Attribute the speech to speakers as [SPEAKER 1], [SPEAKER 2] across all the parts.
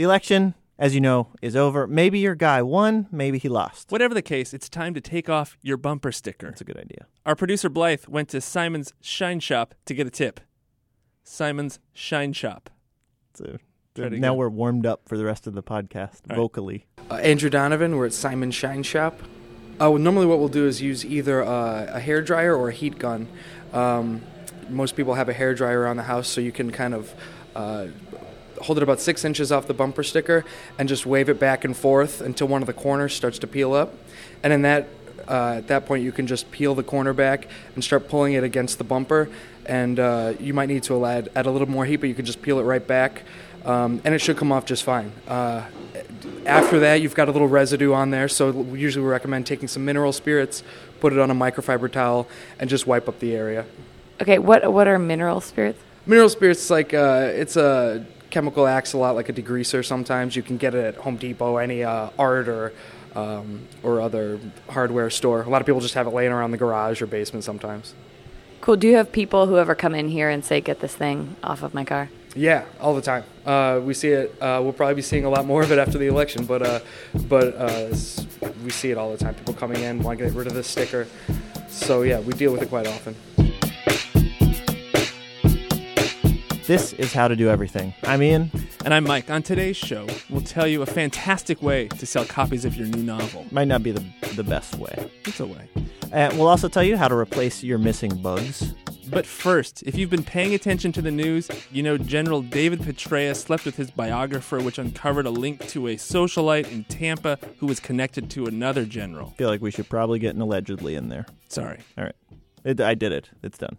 [SPEAKER 1] The election, as you know, is over. Maybe your guy won, maybe he lost.
[SPEAKER 2] Whatever the case, it's time to take off your bumper sticker.
[SPEAKER 1] That's a good idea.
[SPEAKER 2] Our producer Blythe went to Simon's Shine Shop to get a tip. Simon's Shine Shop.
[SPEAKER 1] So, now we're warmed up for the rest of the podcast
[SPEAKER 2] right.
[SPEAKER 1] vocally.
[SPEAKER 3] Uh, Andrew Donovan, we're at Simon's Shine Shop. Uh, well, normally, what we'll do is use either uh, a hair dryer or a heat gun. Um, most people have a hair dryer around the house, so you can kind of uh, hold it about six inches off the bumper sticker and just wave it back and forth until one of the corners starts to peel up. And in that, uh, at that point, you can just peel the corner back and start pulling it against the bumper. And uh, you might need to add, add a little more heat, but you can just peel it right back. Um, and it should come off just fine. Uh, after that, you've got a little residue on there, so we usually we recommend taking some mineral spirits, put it on a microfiber towel, and just wipe up the area.
[SPEAKER 4] Okay, what what are mineral spirits?
[SPEAKER 3] Mineral spirits, is like uh, it's a chemical acts a lot like a degreaser. Sometimes you can get it at Home Depot, any uh, art or um, or other hardware store. A lot of people just have it laying around the garage or basement sometimes.
[SPEAKER 4] Cool. Do you have people who ever come in here and say, "Get this thing off of my car"?
[SPEAKER 3] Yeah, all the time. Uh, we see it. Uh, we'll probably be seeing a lot more of it after the election, but uh, but uh, we see it all the time. People coming in want to get rid of this sticker. So yeah, we deal with it quite often.
[SPEAKER 1] This is how to do everything. I'm Ian.
[SPEAKER 2] And I'm Mike. On today's show, we'll tell you a fantastic way to sell copies of your new novel.
[SPEAKER 1] Might not be the, the best way.
[SPEAKER 2] It's a way.
[SPEAKER 1] Uh, we'll also tell you how to replace your missing bugs.
[SPEAKER 2] But first, if you've been paying attention to the news, you know General David Petraeus slept with his biographer, which uncovered a link to a socialite in Tampa who was connected to another general.
[SPEAKER 1] I feel like we should probably get an allegedly in there.
[SPEAKER 2] Sorry.
[SPEAKER 1] All right. It, I did it. It's done.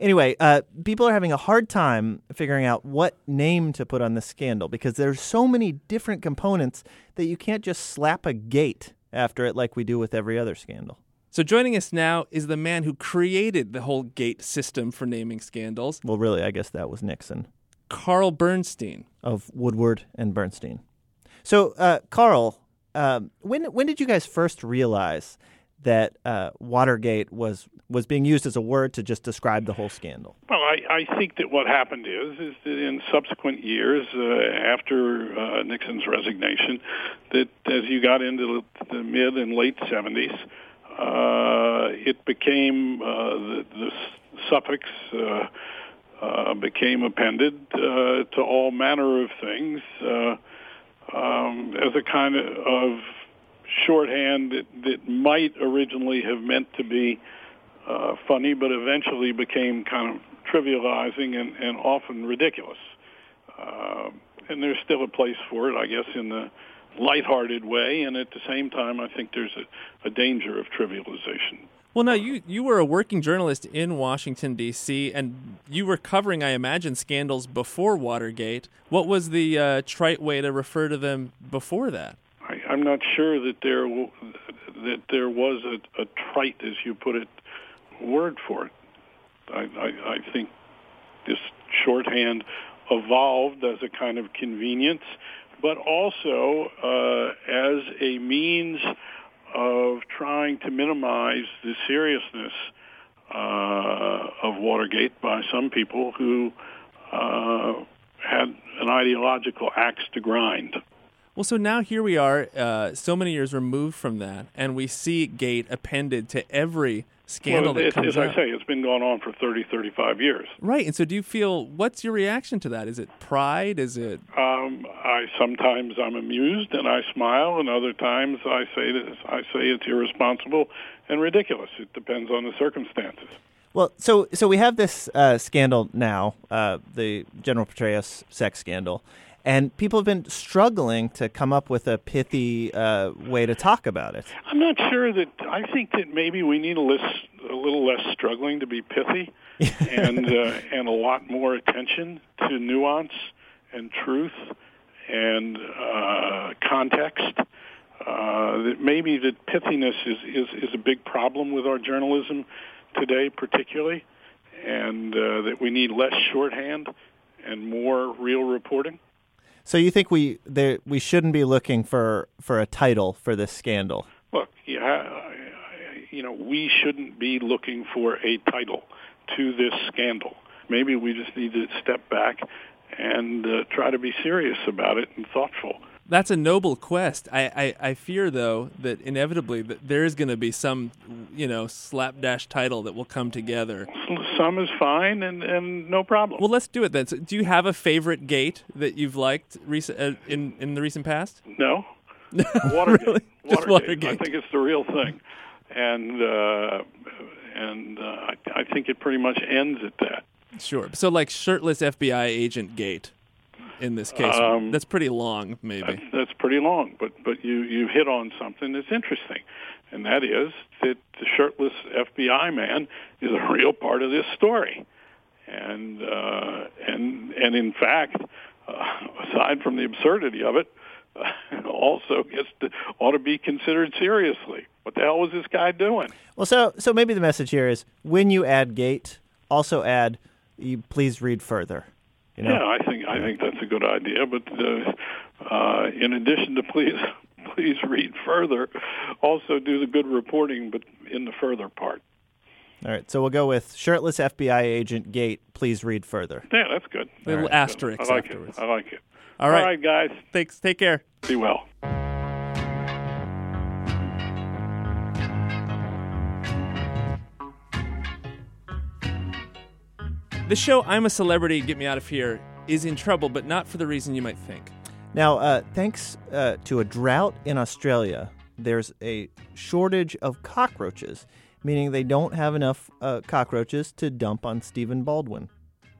[SPEAKER 1] Anyway, uh, people are having a hard time figuring out what name to put on the scandal because there's so many different components that you can't just slap a gate after it like we do with every other scandal.
[SPEAKER 2] So joining us now is the man who created the whole gate system for naming scandals,
[SPEAKER 1] Well, really, I guess that was Nixon
[SPEAKER 2] Carl Bernstein.
[SPEAKER 1] of Woodward and Bernstein. So, uh, Carl, um, when when did you guys first realize that uh, Watergate was was being used as a word to just describe the whole scandal?
[SPEAKER 5] Well, I, I think that what happened is is that in subsequent years uh, after uh, Nixon's resignation, that as you got into the, mid and late 70s, uh, it became uh, the, the suffix uh, became appended to all manner of things um, as a kind of, of shorthand that, that might originally have meant to be uh, funny, but eventually became kind of trivializing and, and often ridiculous. Uh, and there's still a place for it, I guess, in the lighthearted way, and at the same time, I think there's a, a danger of trivialization.
[SPEAKER 2] Well, now you you were a working journalist in Washington D.C. and you were covering, I imagine, scandals before Watergate. What was the uh, trite way to refer to them before that?
[SPEAKER 5] I'm not sure that there that there was a, a trite, as you put it, word for it. I, I, I think this shorthand evolved as a kind of convenience, but also uh, as a means of trying to minimize the seriousness uh, of Watergate by some people who uh, had an ideological axe to grind.
[SPEAKER 2] Well, so now here we are, uh, so many years removed from that, and we see Gate appended to every scandal
[SPEAKER 5] well,
[SPEAKER 2] that
[SPEAKER 5] it,
[SPEAKER 2] comes
[SPEAKER 5] as
[SPEAKER 2] out.
[SPEAKER 5] I say, it's been going on for 30, 35 years.
[SPEAKER 2] Right, and so do you feel? What's your reaction to that? Is it pride? Is it?
[SPEAKER 5] Um, I sometimes I'm amused and I smile, and other times I say that I say it's irresponsible and ridiculous. It depends on the circumstances.
[SPEAKER 1] Well, so so we have this uh, scandal now, uh, the General Petraeus sex scandal, and people have been struggling to come up with a pithy uh, way to talk about it.
[SPEAKER 5] I'm not sure that I think that maybe we need a, less, a little less struggling to be pithy, and uh, and a lot more attention to nuance and truth and uh, context. Uh, that maybe that pithiness is, is, is a big problem with our journalism today, particularly, and uh, that we need less shorthand and more real reporting.
[SPEAKER 1] So you think we there we shouldn't be looking for for a title for this scandal?
[SPEAKER 5] Look, yeah, you know, we shouldn't be looking for a title to this scandal. Maybe we just need to step back and uh, try to be serious about it and thoughtful.
[SPEAKER 2] That's a noble quest. I, I, I fear though that inevitably that there is going to be some, you know, slapdash title that will come together.
[SPEAKER 5] Some is fine and, and no problem.
[SPEAKER 2] Well, let's do it then. So do you have a favorite gate that you've liked recent uh, in in the recent past?
[SPEAKER 5] No. Watergate.
[SPEAKER 2] Really? Just Watergate.
[SPEAKER 5] I think it's the real thing, and uh, and uh, I, I think it pretty much ends at that.
[SPEAKER 2] Sure. So like shirtless FBI agent gate in this case.
[SPEAKER 5] Um,
[SPEAKER 2] that's pretty long,
[SPEAKER 5] That's,
[SPEAKER 2] maybe.
[SPEAKER 5] that's pretty long, but but you you hit on something that's interesting, and that is that the shirtless FBI man is a real part of this story, and uh, and and in fact, uh, aside from the absurdity of it, uh, also gets to, ought to be considered seriously. What the hell was this guy doing?
[SPEAKER 1] Well, so so maybe the message here is when you add gate, also add you please read further. You know?
[SPEAKER 5] Yeah, I think I think that's a good idea. But uh, uh, in addition to please please read further, also do the good reporting, but in the further part.
[SPEAKER 1] All right, so we'll go with shirtless FBI agent gate. Please read further.
[SPEAKER 5] Yeah, that's good.
[SPEAKER 2] Little
[SPEAKER 5] Good.
[SPEAKER 2] asterisks
[SPEAKER 5] I like
[SPEAKER 2] afterwards.
[SPEAKER 5] it. I like it.
[SPEAKER 2] All right.
[SPEAKER 5] All right, guys.
[SPEAKER 2] Thanks. Take care.
[SPEAKER 5] Be well.
[SPEAKER 2] The show I'm a Celebrity, Get Me Out of Here is in trouble, but not for the reason you might think.
[SPEAKER 1] Now, uh, thanks uh, to a drought in Australia, there's a shortage of cockroaches, meaning they don't have enough uh, cockroaches to dump on Stephen Baldwin.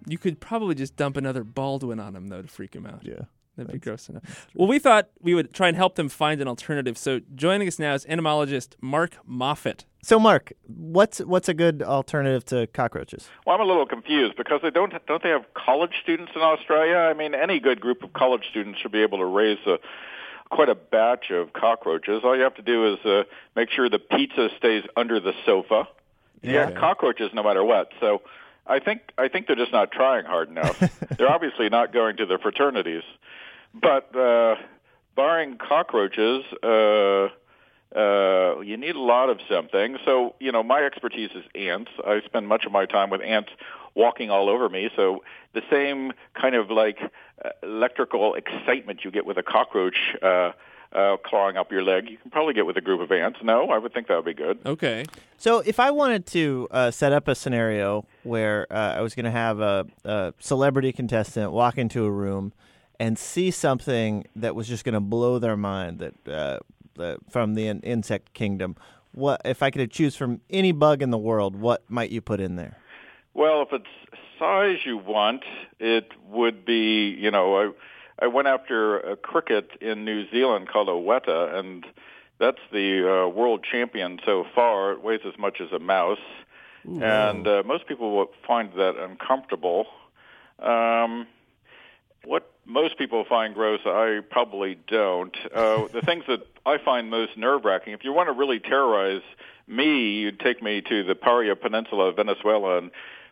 [SPEAKER 2] You could probably just dump another Baldwin on him, though, to freak him out.
[SPEAKER 1] Yeah.
[SPEAKER 2] That'd be gross enough. Well, we thought we would try and help them find an alternative. So joining us now is entomologist Mark Moffett.
[SPEAKER 1] So, Mark, what's what's a good alternative to cockroaches?
[SPEAKER 6] Well, I'm a little confused because they don't don't they have college students in Australia? I mean, any good group of college students should be able to raise a quite a batch of cockroaches. All you have to do is uh, make sure the pizza stays under the sofa. You
[SPEAKER 1] Yeah.
[SPEAKER 6] cockroaches no matter what. So I think I think they're just not trying hard enough. they're obviously not going to their fraternities. But uh, barring cockroaches, uh, uh, you need a lot of something. So, you know, my expertise is ants. I spend much of my time with ants walking all over me. So the same kind of like uh, electrical excitement you get with a cockroach uh, uh, clawing up your leg, you can probably get with a group of ants. No, I would think that would be good.
[SPEAKER 2] Okay.
[SPEAKER 1] So, if I wanted to uh, set up a scenario where uh, I was going to have a, a celebrity contestant walk into a room and see something that was just going to blow their mind that uh, uh, from the in- insect kingdom, what if I could choose from any bug in the world? What might you put in there?
[SPEAKER 6] Well, if it's size you want, it would be, you know, I I went after a cricket in New Zealand called a weta, and that's the uh, world champion so far. It weighs as much as a mouse, and uh, most people will find that uncomfortable. Um, what most people find gross, I probably don't. Uh, the things that I find most nerve wracking, if you want to really terrorize me, you'd take me to the Paria Peninsula of Venezuela in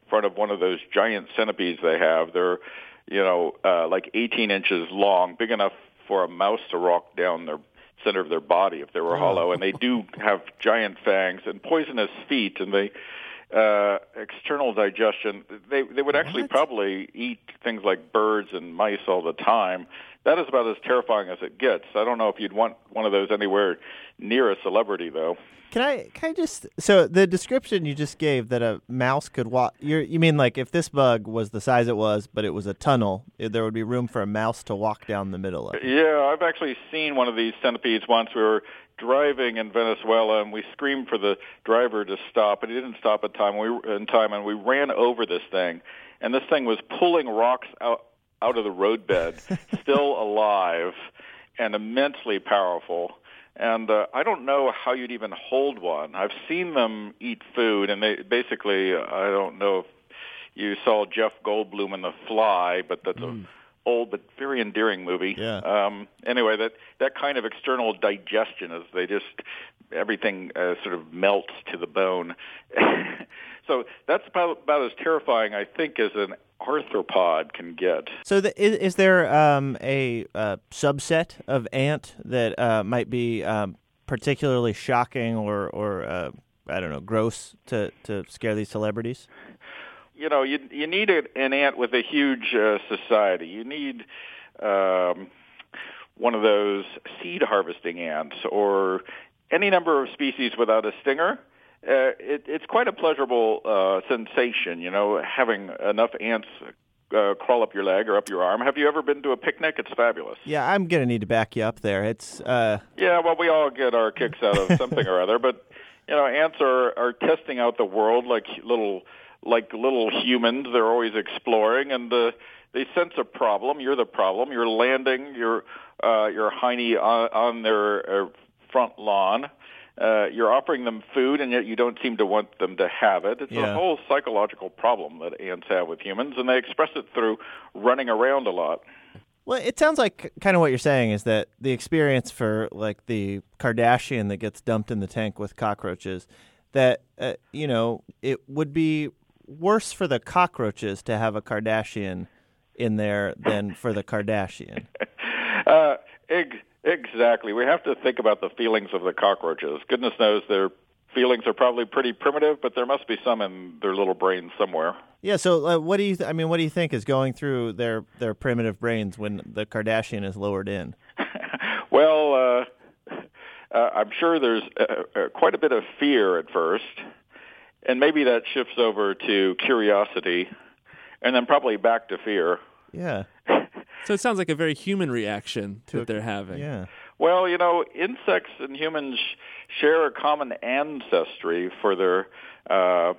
[SPEAKER 6] front of one of those giant centipedes they have. They're, you know, uh, like 18 inches long, big enough for a mouse to walk down their center of their body if they were hollow. And they do have giant fangs and poisonous feet, and they uh, external digestion. They they would actually probably eat things like birds and mice all the time. That is about as terrifying as it gets. I don't know if you'd want one of those anywhere near a celebrity, though.
[SPEAKER 1] Can I can I just so the description you just gave that a mouse could walk? You you mean like if this bug was the size it was, but it was a tunnel, eh, there would be room for a mouse to walk down the middle of it.
[SPEAKER 6] Yeah, I've actually seen one of these centipedes once. We were driving in Venezuela, and we screamed for the driver to stop, but he didn't stop at time. We in time, and we ran over this thing, and this thing was pulling rocks out out of the roadbed, still alive, and immensely powerful. And uh, I don't know how you'd even hold one. I've seen them eat food, and they basically, I don't know if you saw Jeff Goldblum in The Fly, but that's a old but very endearing movie.
[SPEAKER 1] Yeah.
[SPEAKER 6] Um, anyway, that that kind of external digestion is they just everything uh, sort of melts to the bone. so that's about about as terrifying, I think, as an arthropod can get.
[SPEAKER 1] So the, is, is there um, a uh, subset of ant that uh, might be um, particularly shocking or or uh, I don't know gross to to scare these celebrities?
[SPEAKER 6] You know, you you need an ant with a huge uh, society. You need um, one of those seed harvesting ants or any number of species without a stinger. Uh, it, it's quite a pleasurable uh, sensation, you know, having enough ants uh, crawl up your leg or up your arm. Have you ever been to a picnic? It's fabulous.
[SPEAKER 1] Yeah, I'm gonna need to back you up there. It's uh,
[SPEAKER 6] Yeah, well, we all get our kicks out of something or other, but you know, ants are are testing out the world like little like little humans. They're always exploring, and uh, they sense a problem. You're the problem. You're landing your uh, your hiney on, on their uh, front lawn. Uh, you're offering them food, and yet you don't seem to want them to have it. It's
[SPEAKER 1] Yeah.
[SPEAKER 6] a whole psychological problem that ants have with humans, and they express it through running around a lot.
[SPEAKER 1] Well, it sounds like kind of what you're saying is that the experience for like the Kardashian that gets dumped in the tank with cockroaches, that uh, you know it would be worse for the cockroaches to have a Kardashian in there than for the Kardashian.
[SPEAKER 6] Uh, ex- exactly. We have to think about the feelings of the cockroaches. Goodness knows their feelings are probably pretty primitive, but there must be some in their little brains somewhere.
[SPEAKER 1] Yeah. So, uh, what do you? Th- I mean, what do you think is going through their their primitive brains when the Kardashian is lowered in?
[SPEAKER 6] well, uh, uh, I'm sure there's uh, uh, quite a bit of fear at first, and maybe that shifts over to curiosity, and then probably back to fear.
[SPEAKER 1] Yeah.
[SPEAKER 2] So it sounds like a very human reaction
[SPEAKER 1] To a-
[SPEAKER 2] that they're having.
[SPEAKER 1] Yeah.
[SPEAKER 6] Well, you know, insects and humans share a common ancestry for their uh,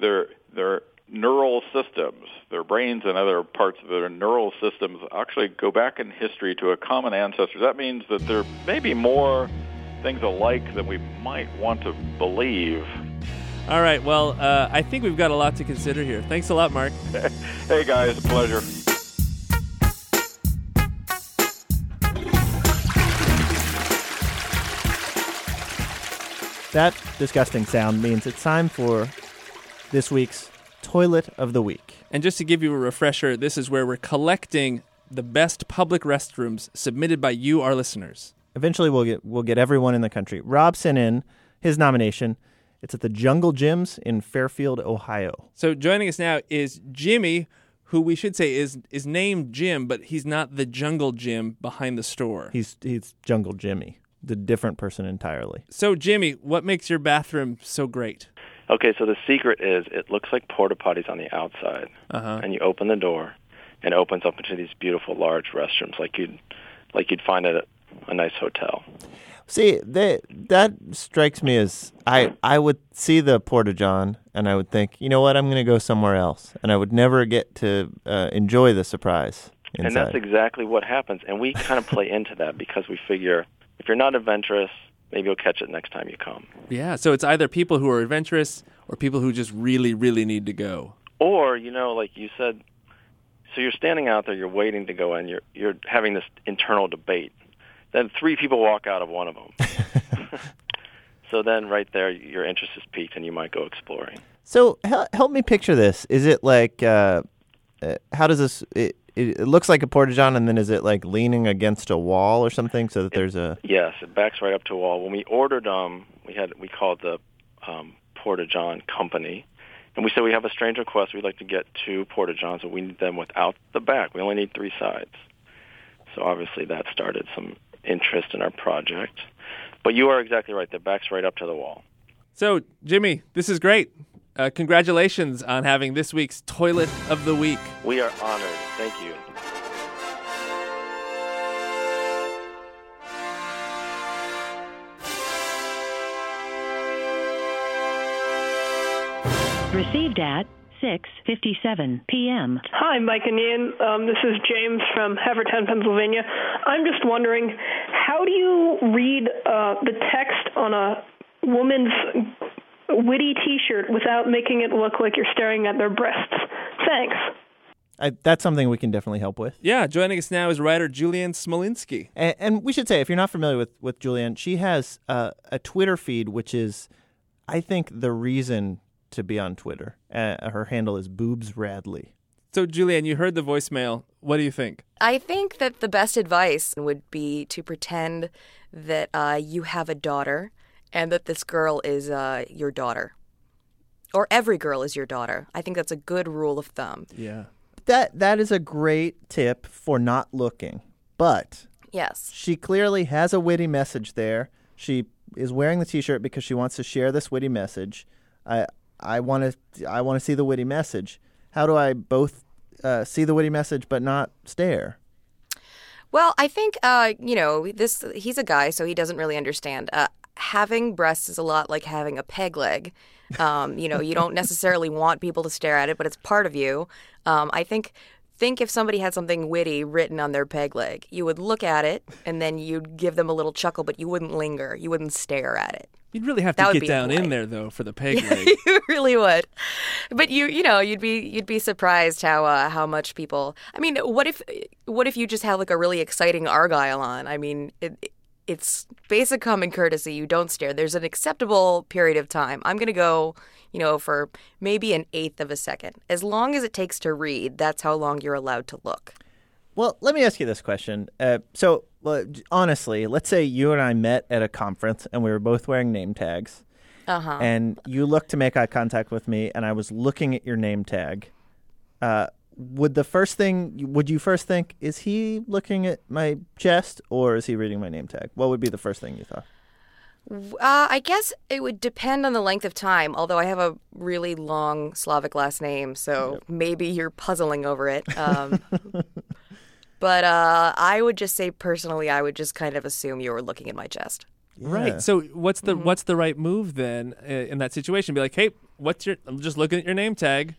[SPEAKER 6] their their neural systems. Their brains and other parts of their neural systems actually go back in history to a common ancestor. That means that there may be more things alike than we might want to believe.
[SPEAKER 2] All right. Well, uh, I think we've got a lot to consider here. Thanks a lot, Mark.
[SPEAKER 6] Hey guys, pleasure.
[SPEAKER 1] That disgusting sound means it's time for this week's toilet of the week.
[SPEAKER 2] And just to give you a refresher, this is where we're collecting the best public restrooms submitted by you, our listeners.
[SPEAKER 1] Eventually, we'll get we'll get everyone in the country. Rob sent in his nomination. It's at the Jungle Jim's in Fairfield, Ohio.
[SPEAKER 2] So joining us now is Jimmy, who we should say is is named Jim, but he's not the Jungle Jim behind the store.
[SPEAKER 1] He's he's Jungle Jimmy, the different person entirely.
[SPEAKER 2] So Jimmy, what makes your bathroom so great?
[SPEAKER 7] Okay, so the secret is it looks like porta potties on the outside,
[SPEAKER 2] Uh-huh.
[SPEAKER 7] and you open the door, and it opens up into these beautiful large restrooms, like you'd like you'd find at a, a nice hotel.
[SPEAKER 1] See, that that strikes me as I I would see the porta john and I would think, you know what, I'm going to go somewhere else, and I would never get to uh, enjoy the surprise inside.
[SPEAKER 7] And that's exactly what happens. And we kind of play into that because we figure if you're not adventurous, maybe you'll catch it next time you come.
[SPEAKER 2] Yeah, so it's either people who are adventurous or people who just really, really need to go.
[SPEAKER 7] Or, you know, like you said, so you're standing out there, you're waiting to go in, you're you're having this internal debate. Then three people walk out of one of them. so then right there your interest is piqued and you might go exploring.
[SPEAKER 1] So hel- help me picture this. Is it like uh, uh, how does this? It, it, it looks like a porta john, and then is it like leaning against a wall or something so that there's a
[SPEAKER 7] Yes, it backs right up to a wall. When we ordered um we had we called the um Porta John company and we said we have a strange request. We'd like to get two Porta Johns, but we need them without the back. We only need three sides. So obviously that started some interest in our project. But you are exactly right. The back's right up to the wall.
[SPEAKER 2] So, Jimmy, this is great. Uh, congratulations on having this week's Toilet of the Week.
[SPEAKER 7] We are honored. Thank you.
[SPEAKER 8] Received at 6:57 p.m.
[SPEAKER 9] Hi, Mike and Ian. Um, this is James from Havertown, Pennsylvania. I'm just wondering, how do you read uh, the text on a woman's witty T-shirt without making it look like you're staring at their breasts? Thanks.
[SPEAKER 1] I, that's something we can definitely help with.
[SPEAKER 2] Yeah, joining us now is writer Julianne Smolinski.
[SPEAKER 1] And, and we should say, if you're not familiar with with Julianne, she has uh, a Twitter feed, which is, I think, the reason to be on Twitter. Uh, her handle is Boobs Radley.
[SPEAKER 2] So, Julianne, you heard the voicemail. What do you think?
[SPEAKER 10] I think that the best advice would be to pretend that uh, you have a daughter and that this girl is uh, your daughter. or every girl is your daughter. I think that's a good rule of thumb.
[SPEAKER 2] Yeah.
[SPEAKER 1] That that is a great tip for not looking. But
[SPEAKER 10] Yes.
[SPEAKER 1] she clearly has a witty message there. She is wearing the t-shirt because she wants to share this witty message. I I want to I want to see the witty message. How do I both uh, see the witty message but not stare?
[SPEAKER 10] Well, I think uh, you know this. He's a guy, so he doesn't really understand. Uh, having breasts is a lot like having a peg leg. Um, you know, you don't necessarily want people to stare at it, but it's part of you. Um, I think. Think if somebody had something witty written on their peg leg, you would look at it and then you'd give them a little chuckle, but you wouldn't linger. You wouldn't stare at it.
[SPEAKER 2] You'd really have to get down in there though for the peg leg.
[SPEAKER 10] you really would. But you, you know, you'd be you'd be surprised how uh, how much people. I mean, what if what if you just have like a really exciting argyle on? I mean, it, it's basic common courtesy. You don't stare. There's an acceptable period of time. I'm gonna go, you know, for maybe an eighth of a second. As long as it takes to read, that's how long you're allowed to look.
[SPEAKER 1] Well, let me ask you this question. Uh, so, well, honestly, let's say you and I met at a conference and we were both wearing name tags,
[SPEAKER 10] Uh huh.
[SPEAKER 1] and you looked to make eye contact with me, and I was looking at your name tag. Uh, would the first thing would you first think is he looking at my chest or is he reading my name tag? What would be the first thing you thought?
[SPEAKER 10] Uh, I guess it would depend on the length of time, although I have a really long Slavic last name, so maybe you're puzzling over it. Um, but uh, I would just say personally, I would just kind of assume you were looking at my chest.
[SPEAKER 1] Yeah.
[SPEAKER 2] Right. So what's the
[SPEAKER 10] Mm-hmm.
[SPEAKER 2] what's the right move then uh, in that situation? Be like, hey, what's your? I'm just looking at your name tag.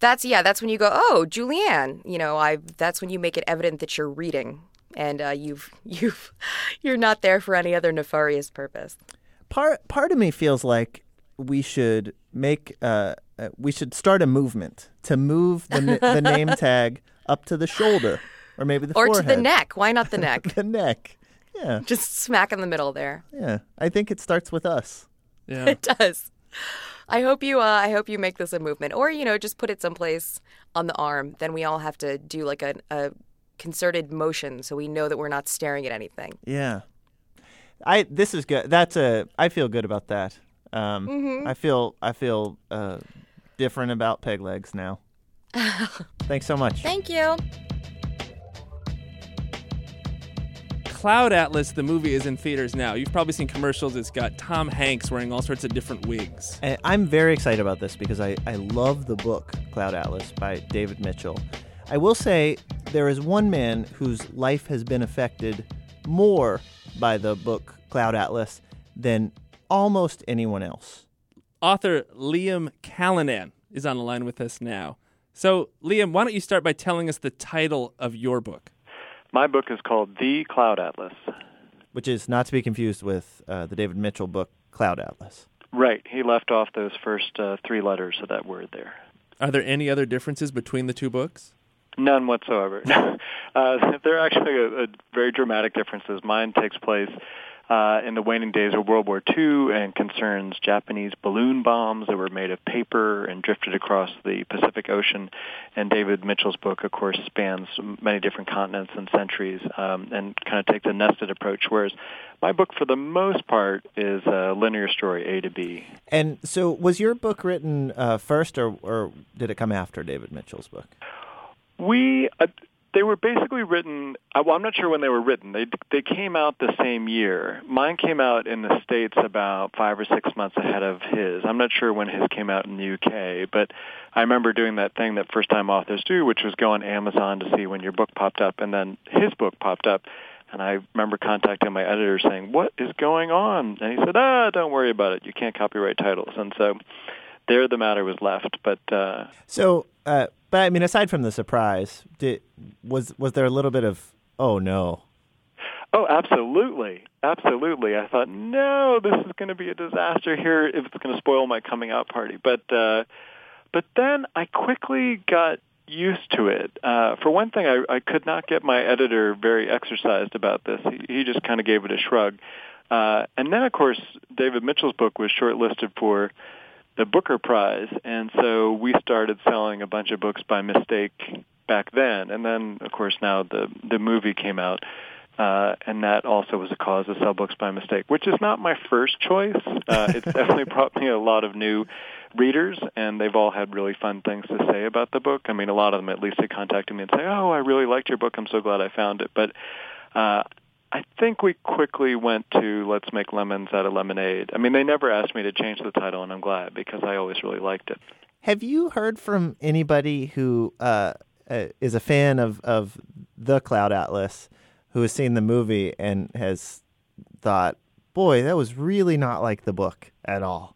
[SPEAKER 10] That's yeah. That's when you go, oh, Julianne. You know, I. That's when you make it evident that you're reading, and uh, you've you've you're not there for any other nefarious purpose.
[SPEAKER 1] Part part of me feels like we should make uh, uh we should start a movement to move the the name tag up to the shoulder or maybe the
[SPEAKER 10] or to the neck. Why not the neck?
[SPEAKER 1] the neck. Yeah.
[SPEAKER 10] just smack in the middle there.
[SPEAKER 1] Yeah. I think it starts with us.
[SPEAKER 2] Yeah.
[SPEAKER 10] It does. I hope you. Uh, I hope you make this a movement, or you know, just put it someplace on the arm. Then we all have to do like a, a concerted motion, so we know that we're not staring at anything.
[SPEAKER 1] Yeah. I this is good. That's a I feel good about that. Um I feel I feel uh different about peg legs now. Thanks so much.
[SPEAKER 10] Thank you.
[SPEAKER 2] Cloud Atlas, the movie, is in theaters now. You've probably seen commercials. It's got Tom Hanks wearing all sorts of different wigs.
[SPEAKER 1] And I'm very excited about this because I, I love the book Cloud Atlas by David Mitchell. I will say there is one man whose life has been affected more by the book Cloud Atlas than almost anyone else.
[SPEAKER 2] Author Liam Callanan is on the line with us now. So, Liam, why don't you start by telling us the title of your book?
[SPEAKER 11] My book is called The Cloud Atlas.
[SPEAKER 1] Which is not to be confused with uh, the David Mitchell book Cloud Atlas.
[SPEAKER 11] Right. He left off those first uh, three letters of that word there.
[SPEAKER 2] Are there any other differences between the two books?
[SPEAKER 11] None whatsoever. uh, there are actually a, a very dramatic differences. Mine takes place uh, in the waning days of World War II and concerns Japanese balloon bombs that were made of paper and drifted across the Pacific Ocean. And David Mitchell's book, of course, spans many different continents and centuries um, and kind of takes a nested approach. Whereas my book, for the most part, is a linear story, A to B.
[SPEAKER 1] And so, was your book written uh, first, or, or did it come after David Mitchell's book?
[SPEAKER 11] We uh, they were basically written. Well, I'm not sure when they were written. They they came out the same year. Mine came out in the states about five or six months ahead of his. I'm not sure when his came out in the UK, but I remember doing that thing that first time authors do, which was go on Amazon to see when your book popped up, and then his book popped up. And I remember contacting my editor saying, "What is going on?" And he said, "Ah, don't worry about it. You can't copyright titles." And so there the matter was left. But uh,
[SPEAKER 1] So, uh, but I mean, aside from the surprise, did was was there a little bit of oh no?
[SPEAKER 11] Oh, absolutely. Absolutely. I thought, no, this is going to be a disaster here if it's going to spoil my coming out party. But uh but then I quickly got used to it. Uh for one thing, I I could not get my editor very exercised about this. He, he just kind of gave it a shrug. Uh and then of course, David Mitchell's book was shortlisted for the Booker Prize, and so we started selling a bunch of books by mistake back then. And then, of course, now the the movie came out, uh, and that also was a cause to sell books by mistake, which is not my first choice. Uh, it's definitely brought me a lot of new readers, and they've all had really fun things to say about the book. I mean, a lot of them at least they contacted me and say, "Oh, I really liked your book. I'm so glad I found it." But uh, I think we quickly went to let's make lemons out of lemonade. I mean, they never asked me to change the title, and I'm glad because I always really liked it.
[SPEAKER 1] Have you heard from anybody who uh, uh, is a fan of, of the Cloud Atlas who has seen the movie and has thought, boy, that was really not like the book at all?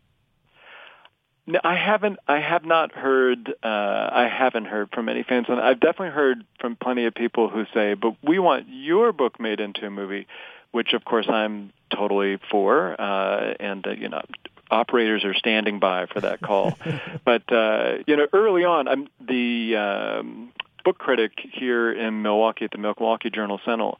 [SPEAKER 11] No, I haven't. I have not heard. Uh, I haven't heard from any fans, and I've definitely heard from plenty of people who say, "But we want your book made into a movie," which, of course, I'm totally for. Uh, and uh, you know, operators are standing by for that call. but uh, you know, early on, I'm the um, book critic here in Milwaukee at the Milwaukee Journal Sentinel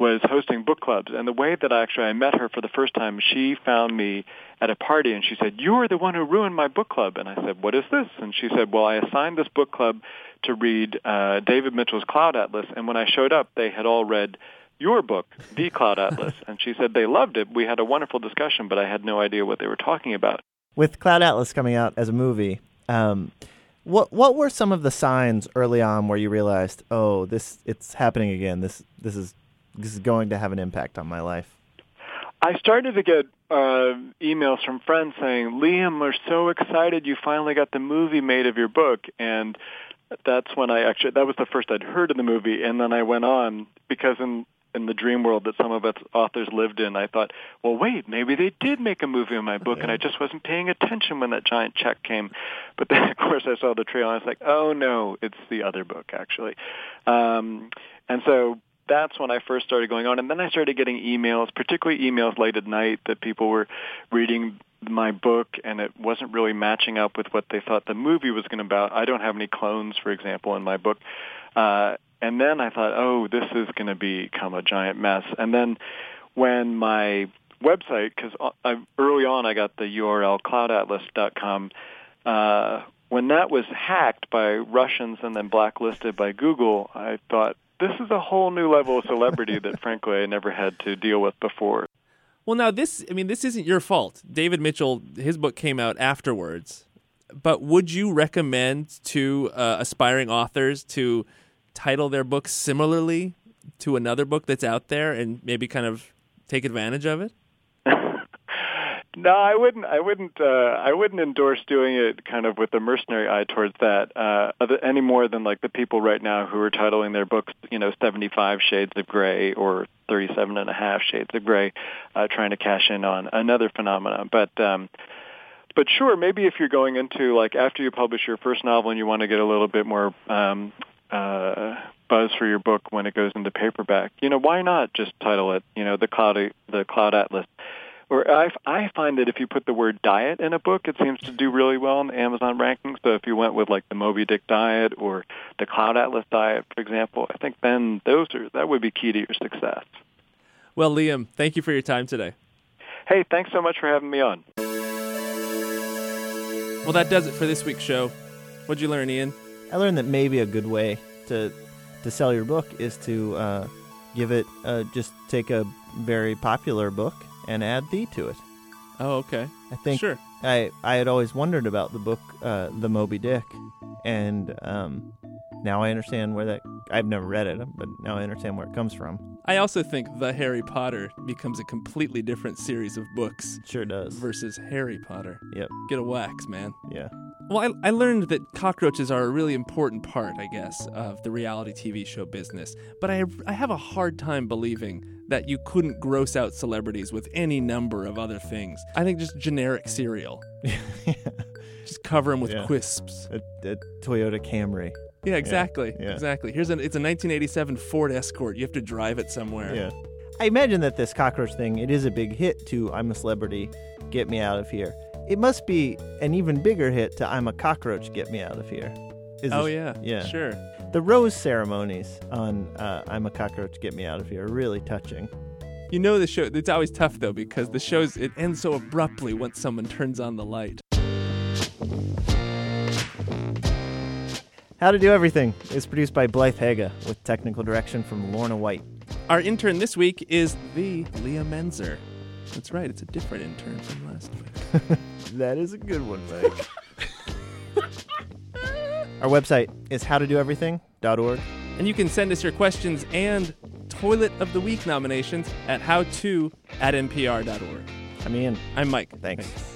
[SPEAKER 11] was hosting book clubs. And the way that I actually I met her for the first time she found me at a party and she said you are the one who ruined my book club. And I said what is this? And she said well I assigned this book club to read uh, David Mitchell's Cloud Atlas. And when I showed up they had all read your book The Cloud Atlas. And she said they loved it. We had a wonderful discussion but I had no idea what they were talking about.
[SPEAKER 1] With Cloud Atlas coming out as a movie um, what what were some of the signs early on where you realized oh this it's happening again. This this is this is going to have an impact on my life?
[SPEAKER 11] I started to get uh, emails from friends saying, "Liam, we're so excited you finally got the movie made of your book." And that's when I actually that was the first I'd heard of the movie, and then I went on because in in the dream world that some of its authors lived in, I thought, well, wait, maybe they did make a movie of my book, and I just wasn't paying attention when that giant check came. But then, of course, I saw the trailer, and I was like, oh no, it's the other book actually. Um, and so that's when I first started going on. And then I started getting emails, particularly emails late at night that people were reading my book and it wasn't really matching up with what they thought the movie was going to about. I don't have any clones, for example, in my book. Uh, and then I thought, oh, this is going to become a giant mess. And then when my website, because early on I got the URL cloudatlas.com, uh, when that was hacked by Russians and then blacklisted by Google, I thought, this is a whole new level of celebrity that, frankly, I never had to deal with before.
[SPEAKER 2] Well, now this, I mean, this isn't your fault. David Mitchell, his book came out afterwards. But would you recommend to uh, aspiring authors to title their book similarly to another book that's out there and maybe kind of take advantage of it?
[SPEAKER 11] No, I wouldn't. I wouldn't. Uh, I wouldn't endorse doing it kind of with a mercenary eye towards that uh, any more than like the people right now who are titling their books, you know, 75 Shades of Gray or 37 and a half Shades of Gray, uh, trying to cash in on another phenomenon. But um, but sure, maybe if you're going into like after you publish your first novel and you want to get a little bit more um, uh, buzz for your book when it goes into paperback, you know, why not just title it, you know, the cloud the Cloud Atlas or I, I find that if you put the word diet in a book, it seems to do really well in the Amazon rankings. So if you went with like the Moby Dick diet or the Cloud Atlas diet, for example, I think then those are that would be key to your success.
[SPEAKER 2] Well, Liam, thank you for your time today.
[SPEAKER 11] Hey, thanks so much for having me on.
[SPEAKER 2] Well, that does it for this week's show. What'd you learn, Ian?
[SPEAKER 1] I learned that maybe a good way to to sell your book is to uh, give it uh, just take a very popular book and add thee to it.
[SPEAKER 2] Oh, okay.
[SPEAKER 1] I think
[SPEAKER 2] sure.
[SPEAKER 1] I I had always wondered about the book, uh, the Moby Dick, and um, now I understand where that. I've never read it, but now I understand where it comes from.
[SPEAKER 2] I also think the Harry Potter becomes a completely different series of books.
[SPEAKER 1] Sure does.
[SPEAKER 2] Versus Harry Potter.
[SPEAKER 1] Yep.
[SPEAKER 2] Get a wax, man.
[SPEAKER 1] Yeah.
[SPEAKER 2] Well, I, I learned that cockroaches are a really important part, I guess, of the reality TV show business. But I I have a hard time believing that you couldn't gross out celebrities with any number of other things. I think just generic cereal. just cover them with
[SPEAKER 1] Yeah.
[SPEAKER 2] crisps.
[SPEAKER 1] A, a Toyota Camry.
[SPEAKER 2] Yeah, exactly.
[SPEAKER 1] yeah.
[SPEAKER 2] Exactly. Here's an it's a 1987 Ford Escort. You have to drive it somewhere.
[SPEAKER 1] Yeah. I imagine that this cockroach thing, it is a big hit to I'm a Celebrity, Get Me Out of Here. It must be an even bigger hit to I'm a Cockroach, Get Me Out of Here. Is
[SPEAKER 2] Oh
[SPEAKER 1] this-
[SPEAKER 2] yeah.
[SPEAKER 1] Yeah.
[SPEAKER 2] Sure.
[SPEAKER 1] The rose ceremonies on uh, I'm a Cockroach, Get Me Out of Here are really touching.
[SPEAKER 2] You know the show. It's always tough though because the shows it ends so abruptly once someone turns on the light.
[SPEAKER 1] How to Do Everything is produced by Blythe Haga with technical direction from Lorna White.
[SPEAKER 2] Our intern this week is the Leah Menzer. That's right. It's a different intern from last week.
[SPEAKER 1] That is a good one, Mike. Our website is howtodoeverything.org.
[SPEAKER 2] And you can send us your questions and Toilet of the Week nominations at howto at npr.org.
[SPEAKER 1] I'm Ian.
[SPEAKER 2] I'm Mike.
[SPEAKER 1] Thanks.